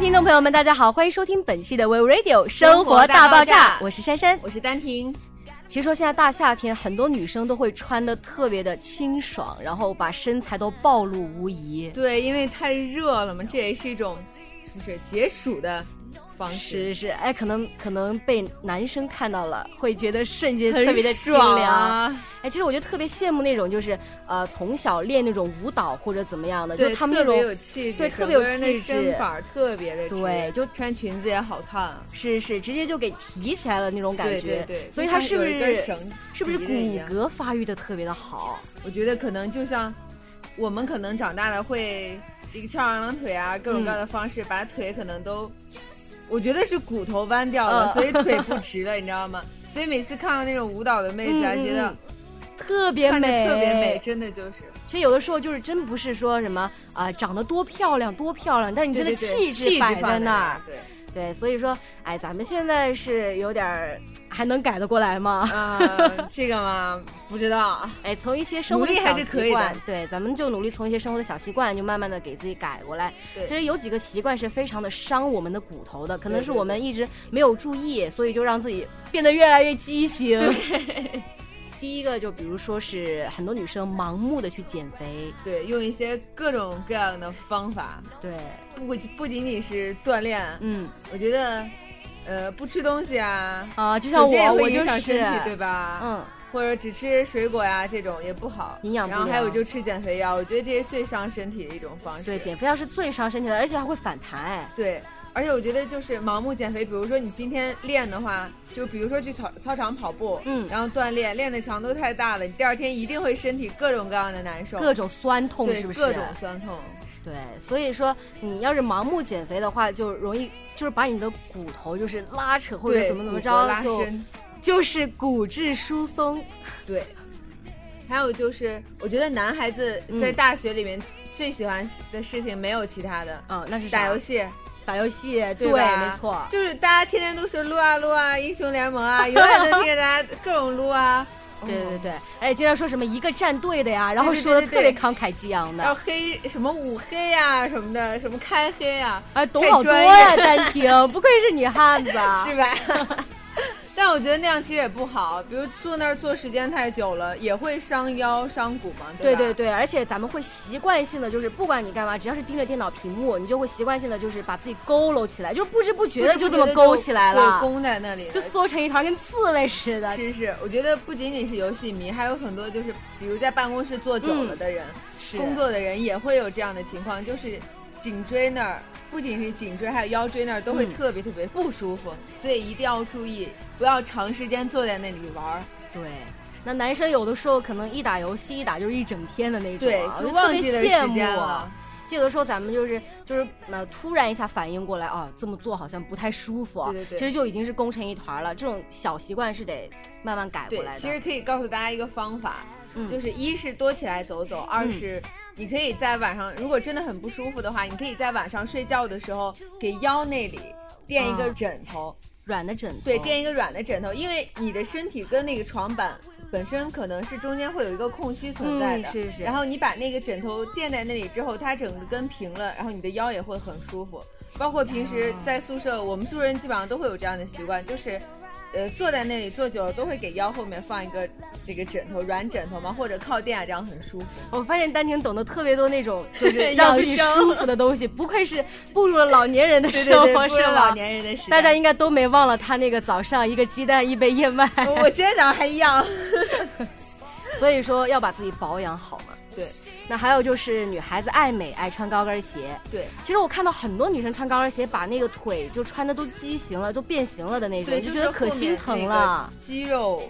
听众朋友们，大家好，欢迎收听本期的 We Radio 生生活活大大爆爆炸炸，我是珊珊。我是丹婷，其实说现在大夏天，很多女生都会穿的特别的清爽，然后把身材都暴露无遗。对，因为太热了嘛，这也是一种就是解暑的方式，是是，哎，可能可能被男生看到了，会觉得瞬间特别的清凉。啊。哎，其实我就特别羡慕那种，就是呃从小练那种舞蹈或者怎么样的，就，是他们那特别种有气质，对特别有气质身板特别的直对就穿裙子也好看，是是直接就给提起来了那种感觉。对对，所以他是不是是不是骨骼发育的特别的好？我觉得可能就像我们可能长大了会这个翘二郎腿啊，各种各样的方式，把腿可能都，我觉得是骨头弯掉了，嗯所以腿不直了，你知道吗？所以每次看到那种舞蹈的妹子啊，觉得嗯 特别美，特别美，。真的就是。其实有的时候就是真不是说什么啊、长得多漂亮多漂亮，但是你真的气质摆在那儿。对对，所以说，哎，咱们现在是有点儿还能改得过来吗？啊，这个嘛不知道，哎，从一些生活的小习惯，对，咱们就努力从一些生活的小习惯，就慢慢的给自己改过来。对其实有几个习惯是非常的伤我们的骨头的，可能是对对我们一直没有注意，所以就让自己变得越来越畸形。第一个就比如说是很多女生盲目的去减肥，对，用一些各种各样的方法，对，不不仅仅是锻炼，嗯。我觉得，呃，不吃东西啊，啊，就像我，我就是影响身体，对吧？嗯，或者只吃水果呀，这种也不好，营养不然后还有就吃减肥药，我觉得这是最伤身体的一种方式。对，减肥药是最伤身体的，而且还会反弹，哎，对，而且我觉得就是盲目减肥，比如说你今天练的话，就比如说去操操场跑步，嗯然后锻炼，练的强度太大了，你第二天一定会身体各种各样的难受，各种酸痛，对是不是？各种酸痛。对，所以说你要是盲目减肥的话，就容易就是把你的骨头就是拉扯或者，怎么怎么着拉着，就伸，就是骨质疏松。对。还有就是，我觉得男孩子在嗯大学里面最喜欢的事情没有其他的，嗯，那是打游，戏，打游戏，对，对没错。就是大家天天都是撸啊撸啊，英雄联盟啊，永远都听着大家各种撸啊。对对哦对，而且经常说什么一个战队的呀，然后说的特别慷慨激昂的，要，黑什么五黑呀、什么的，什么开黑呀、哎，懂好多专呀，业丹 婷，不愧是女汉子啊。是吧？但我觉得那样其实也不好，比如坐那儿坐时间太久了，也会伤腰伤骨嘛，吧？对对对，而且咱们会习惯性的，就是不管你干嘛，只要是盯着电脑屏幕，你就会习惯性的就是把自己佝偻起来，就是不知不觉的就这么勾起来对，了，弓在那里，就缩成一团，跟刺猬似的。是是，我觉得不仅仅是游戏迷，还有很多就是，比如在办公室坐久了的人，是工作的人也会有这样的情况，就是颈椎那儿，不仅是颈椎，还有腰椎那儿都会嗯特别特别不舒服，所以一定要注意，不要长时间坐在那里玩儿。对，那男生有的时候可能一打游戏一打就是一整天的那种对啊，，就忘记了羡时间慕了。就有的时候咱们就是就是呃突然一下反应过来啊，这么做好像不太舒服啊，对对对其实就已经是攻成一团了。这种小习惯是得慢慢改过来，的。其实可以告诉大家一个方法，嗯就是一是多起来走走，二是你可以在晚上，如果真的很不舒服的话，你可以在晚上睡觉的时候给腰那里垫一个啊枕头，软的枕头，对，垫一个软的枕头，因为你的身体跟那个床板本身可能是中间会有一个空隙存在的，嗯是是然后你把那个枕头垫在那里之后，它整个跟平了，然后你的腰也会很舒服。包括平时在宿舍，我们宿舍人基本上都会有这样的习惯，就是。呃，坐在那里坐久了，都会给腰后面放一个这个枕头，软枕头嘛，或者靠垫啊，这样很舒服。我发现丹婷懂得特别多那种就是养 让自己舒服的东西，不愧是步入了老年人的对生活，是吧？老年人的时代。大家应该都没忘了他那个早上一个鸡蛋一杯燕麦，我我今天早上还一样。所以说要把自己保养好嘛。对那还有就是女孩子爱美，爱穿高跟鞋。对其实我看到很多女生穿高跟鞋，把那个腿就穿的都畸形了，都变形了的那种，对，就觉得可心疼了那。个肌肉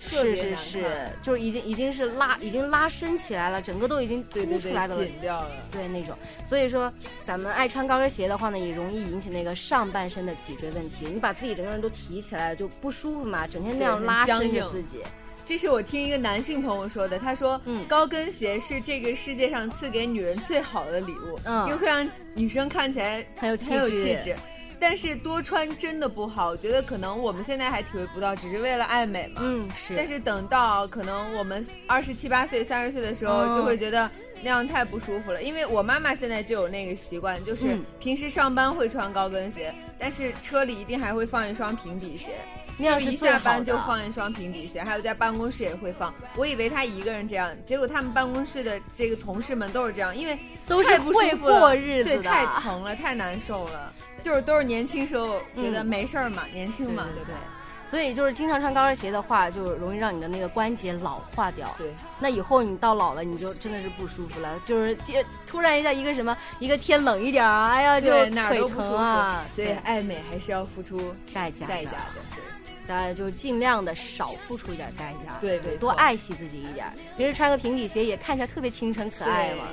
是是是看，就是已经已经是拉已经拉伸起来了，整个都已经凸出来的了。紧掉了。对那种，所以说咱们爱穿高跟鞋的话呢，也容易引起那个上半身的脊椎问题。你把自己整个人都提起来了，就不舒服嘛，整天那样拉伸着自己。这是我听一个男性朋友说的，他说，嗯高跟鞋是这个世界上赐给女人最好的礼物，嗯因为会让女生看起来很有气很有质气质。但是多穿真的不好，我觉得可能我们现在还体会不到，只是为了爱美嘛。嗯，是。但是等到可能我们二十七八岁、三十岁的时候，嗯就会觉得那样太不舒服了。因为我妈妈现在就有那个习惯，就是嗯平时上班会穿高跟鞋，但是车里一定还会放一双平底鞋。那样就是一下班就放一双平底鞋，还有在办公室也会放。我以为他一个人这样，结果他们办公室的这个同事们都是这样，因为都是太不舒会服了过日子对，的太疼了，太难受了。就是都是年轻时候觉得嗯没事儿嘛，年轻嘛，对对对？所以就是经常穿高跟鞋的话，就容易让你的那个关节老化掉。对，那以后你到老了，你就真的是不舒服了，就是突然一下一个什么，一个天冷一点儿，哎呀，就腿疼啊。所以爱美还是要付出代价的代价的。对。大家就尽量的少付出一点代价，对对多爱惜自己一点。平时穿个平底鞋也看起来特别清纯可爱嘛。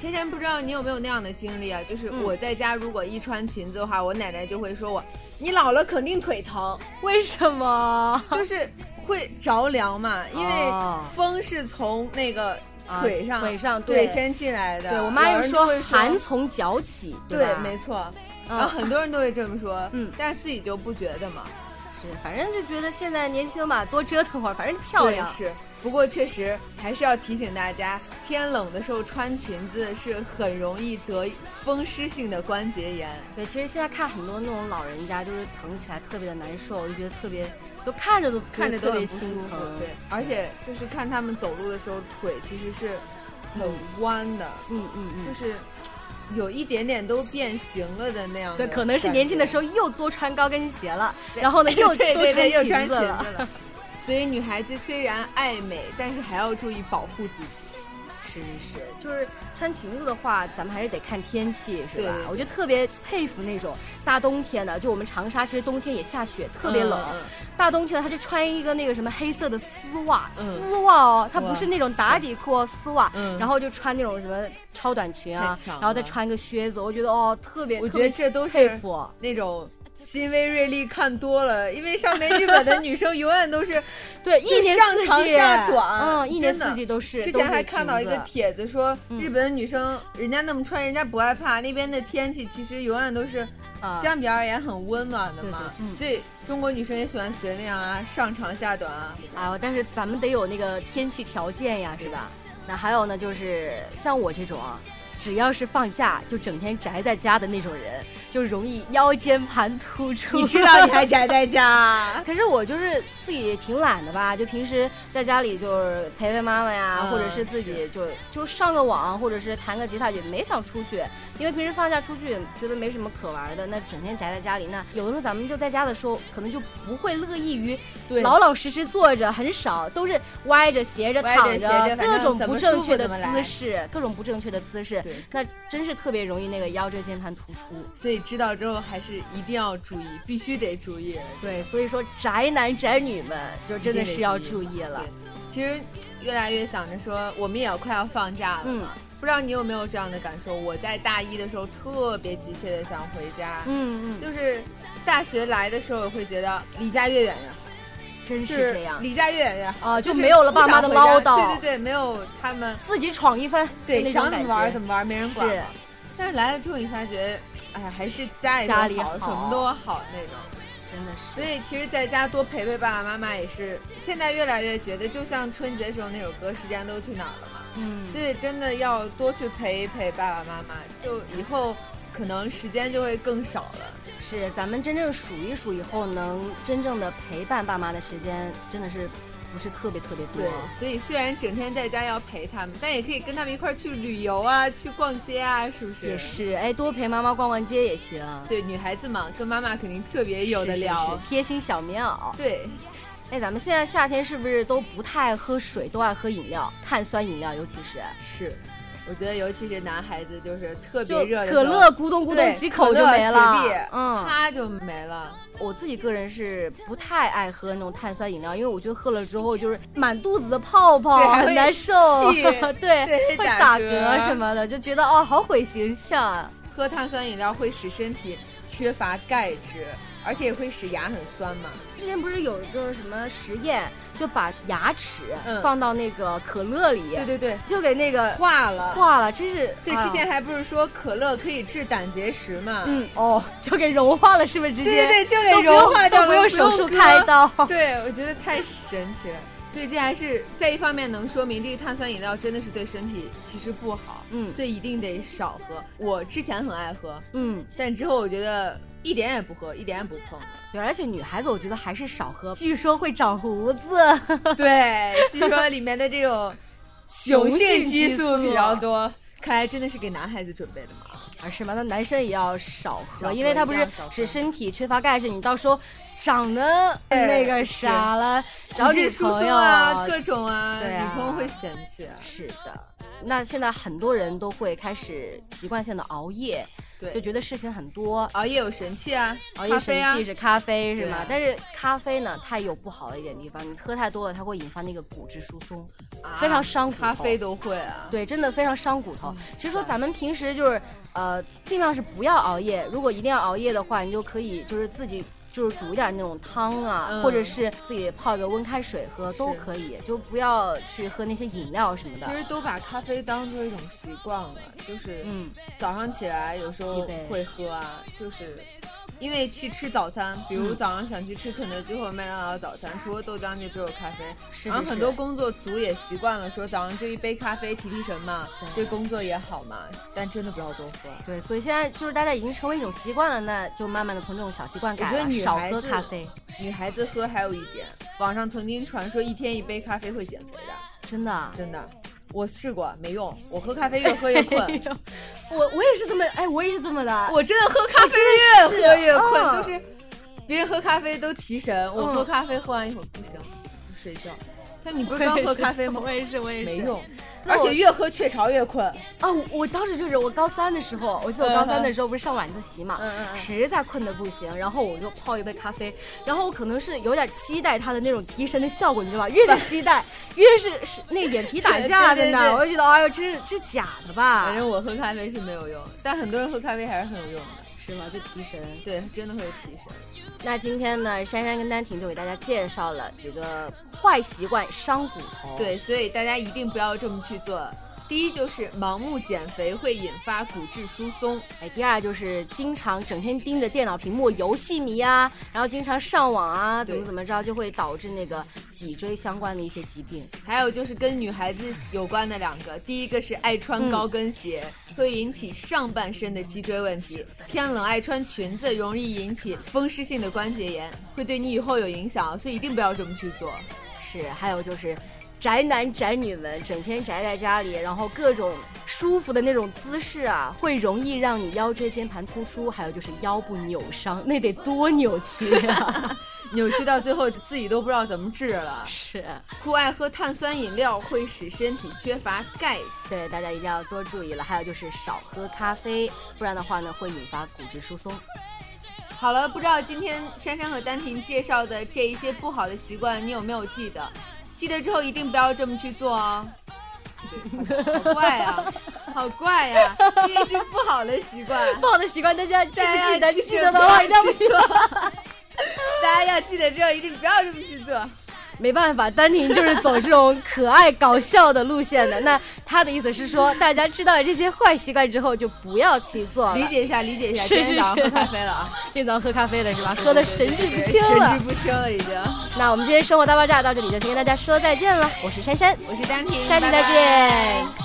芊芊，不知道你有没有那样的经历啊？就是嗯我在家如果一穿裙子的话，我奶奶就会说我，你老了肯定腿疼，为什么？就是会着凉嘛，因为哦风是从那个啊腿上、腿上对对先进来的。对我妈老又说人会寒从脚起，对吧，没错。嗯然后很多人都会这么说，嗯但是自己就不觉得嘛，是，反正就觉得现在年轻嘛，多折腾会儿，反正漂亮。是。不过确实还是要提醒大家，天冷的时候穿裙子是很容易得风湿性的关节炎。对，其实现在看很多那种老人家，就是疼起来特别的难受，我就觉得特别，就看着都看着都特别心疼。，对，而且就是看他们走路的时候，腿其实是很弯的，嗯嗯嗯，就是有一点点都变形了的那样的对，可能是年轻的时候又多穿高跟鞋了，然后呢又对多穿 裙。子了。所以女孩子虽然爱美，但是还要注意保护自己。是是是，就是穿裙子的话，咱们还是得看天气，是吧？我就特别佩服那种大冬天的，就我们长沙其实冬天也下雪，特别冷。大冬天的他就穿一个那个什么黑色的丝袜，嗯丝袜哦，它不是那种打底裤哦，丝袜，嗯然后就穿那种什么超短裙啊然后再穿个靴子，我觉得哦特别，我觉得这都是佩服。那种新威瑞丽看多了，因为上面日本的女生永远都是 对，一上长下短嗯，一年真的四季都是。之前还看到一个帖子说，嗯日本的女生人家那么穿，人家不害怕，那边的天气其实永远都是啊相比而言很温暖的嘛。对对嗯所以中国女生也喜欢学那样啊，上长下短啊。哎呦，但是咱们得有那个天气条件呀，是吧？那还有呢，就是像我这种啊，只要是放假就整天宅在家的那种人，就容易腰间盘突出。你知道你还宅在家？可是我就是自己挺懒的吧，就平时在家里就是陪陪妈妈呀，嗯或者是自己就就上个网，或者是弹个吉他，也没想出去，因为平时放假出去觉得没什么可玩的，那整天宅在家里，那有的时候咱们就在家的时候，可能就不会乐意于对老老实实坐着，很少都是歪着、斜着、躺着各种不正确的姿势，各种不正确的姿势对，那真是特别容易那个腰椎间盘突出。所以知道之后还是一定要注意，必须得注意。对，所以说宅男宅女们就真的是要注注意了。其实越来越想着说，我们也要快要放假了嘛。不知道你有没有这样的感受？我在大一的时候特别急切的想回家，嗯嗯，就是大学来的时候会觉得离家越远越好，真是这样，离家越远越好啊就是没有了爸妈的唠叨对对对，没有他们自己闯一番，对想怎么玩怎么玩，没人管是。但是来了之后，你发觉，哎呀，还是家里家里好，好什么都好那种。真的是。所以其实在家多陪陪爸爸妈妈也是，现在越来越觉得，就像春节时候那首歌《时间都去哪儿了》嘛。嗯，所以真的要多去陪一陪爸爸妈妈，就以后可能时间就会更少了。是咱们真正数一数以后，能真正的陪伴爸妈的时间，真的是不是特别特别多对。，所以虽然整天在家要陪他们，但也可以跟他们一块儿去旅游啊，去逛街啊，是不是？也。是，哎，多陪妈妈逛逛街也行。对，女孩子嘛，跟妈妈肯定特别有的是是聊。是贴心小棉袄。对，哎，咱们现在夏天是不是都不太爱喝水，都爱喝饮料，碳酸饮料，尤其是是。我觉得尤其是男孩子，就是特别热的可乐咕咚咕咚几口就没了雪碧。嗯，啪就没了。我自己个人是不太爱喝那种碳酸饮料，因为我觉得喝了之后就是满肚子的泡泡，对很难受，对对会打打嗝嗝什么的，就觉得哦，好毁形象啊。喝碳酸饮料会使身体缺乏钙质，而且也会使牙很酸嘛。之前不是有一个什么实验，就把牙齿嗯放到那个可乐里，对对对，就给那个化了。化了，真是对，啊之前还不是说可乐可以治胆结石嘛？嗯哦，就给融化了，是不是？直接对对对，就给融化掉了，都不用手术开刀。对，我觉得太神奇了。所以这还是在一方面能说明这个碳酸饮料真的是对身体其实不好，嗯所以一定得少喝。我之前很爱喝，嗯，但之后我觉得一点也不喝，一点也不碰。对，而且女孩子我觉得还是少喝，据说会长胡子。对，据说里面的这种雄性激素比较多，看来真的是给男孩子准备的嘛。啊，是吗？那男生也要少喝，因为他不是使身体缺乏钙质，你到时候长得那个啥了，找女朋友啊，各种啊，对啊女朋友会嫌弃啊。是的。那现在很多人都会开始习惯性的熬夜，对就，觉得事情很多。熬夜有神器啊，熬夜神器是咖啡是？吗但是咖啡呢，它有不好的一点地方，你喝太多了，它会引发那个骨质疏松，非常伤骨头。咖啡都会啊。对，真的非常伤骨头。嗯其实说咱们平时就是呃，尽量是不要熬夜。如果一定要熬夜的话，你就可以就是自己。就是煮一点那种汤啊，嗯。或者是自己泡一个温开水喝都可以，就不要去喝那些饮料什么的。其实都把咖啡当做一种习惯了，就是嗯，早上起来有时候会喝啊，就是因为去吃早餐，比如嗯。早上想去吃肯德基或者麦当劳早餐，除了豆浆就只有咖啡。是然后很多工作族也习惯了说早上就一杯咖啡提提神嘛，对。对工作也好嘛，但真的不要多喝。对，所以现在就是大家已经成为一种习惯了，那就慢慢的从这种小习惯改了，我觉得女少孩子喝咖啡。女孩子喝还有一点，网上曾经传说一天一杯咖啡会减肥的，真的啊，真的，我试过没用，我喝咖啡越喝越困。我我也是这么，哎，我也是这么的。我真的喝咖啡越喝越困，嗯就是别人喝咖啡都提神，我嗯喝咖啡喝完一会儿不行，就睡觉。但你不是刚喝咖啡吗？我也是，我也是，没用，而且越喝雀巢越困。啊！我我当时就是我高三的时候，我记得我高三的时候不是上晚自习嘛，实在困得不行，然后我就泡一杯咖啡，然后我可能是有点期待它的那种提神的效果，你知道吧？越是期待，越是是那眼皮打架在那我就觉得哎呦，这是这是假的吧？反正我喝咖啡是没有用，但很多人喝咖啡还是很有用的。是吗？就提神。对，真的会提神。那今天呢，珊珊跟丹婷就给大家介绍了几个坏习惯伤骨头。对，所以大家一定不要这么去做。第一就是盲目减肥会引发骨质疏松，哎，第二就是经常整天盯着电脑屏幕游戏迷啊，然后经常上网啊，怎么怎么着，就会导致那个脊椎相关的一些疾病。还有就是跟女孩子有关的两个，第一个是爱穿高跟鞋，会引起上半身的脊椎问题；天冷爱穿裙子，容易引起风湿性的关节炎，会对你以后有影响，所以一定不要这么去做。是，还有就是。宅男宅女们整天宅在家里，然后各种舒服的那种姿势啊，会容易让你腰椎间盘突出，还有就是腰部扭伤，那得多扭曲呀、扭曲到最后自己都不知道怎么治了。是，酷爱喝碳酸饮料会使身体缺乏钙，对大家一定要多注意了。还有就是少喝咖啡，不然的话呢，会引发骨质疏松。好了，不知道今天珊珊和丹婷介绍的这一些不好的习惯，你有没有记得？记得之后一定不要这么去做哦。对，好怪啊，好怪呀、因为是不好的习惯。不好的习惯，大家记不记得？记记得的话，一定要去做。大家要记得之后一定不要这么去做。没办法，丹婷就是走这种可爱搞笑的路线的。那他的意思是说，大家知道了这些坏习惯之后，就不要去做了。理解一下，理解一下。是今天早喝咖啡了啊，今天早上喝咖啡了是吧？喝的神志不清了神志。不清了已经。那我们今天生活大爆炸到这里就先跟大家说再见了，我是珊珊，我是丹婷，下期再拜拜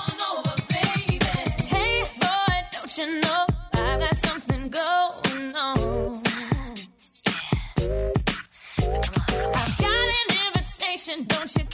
Don't you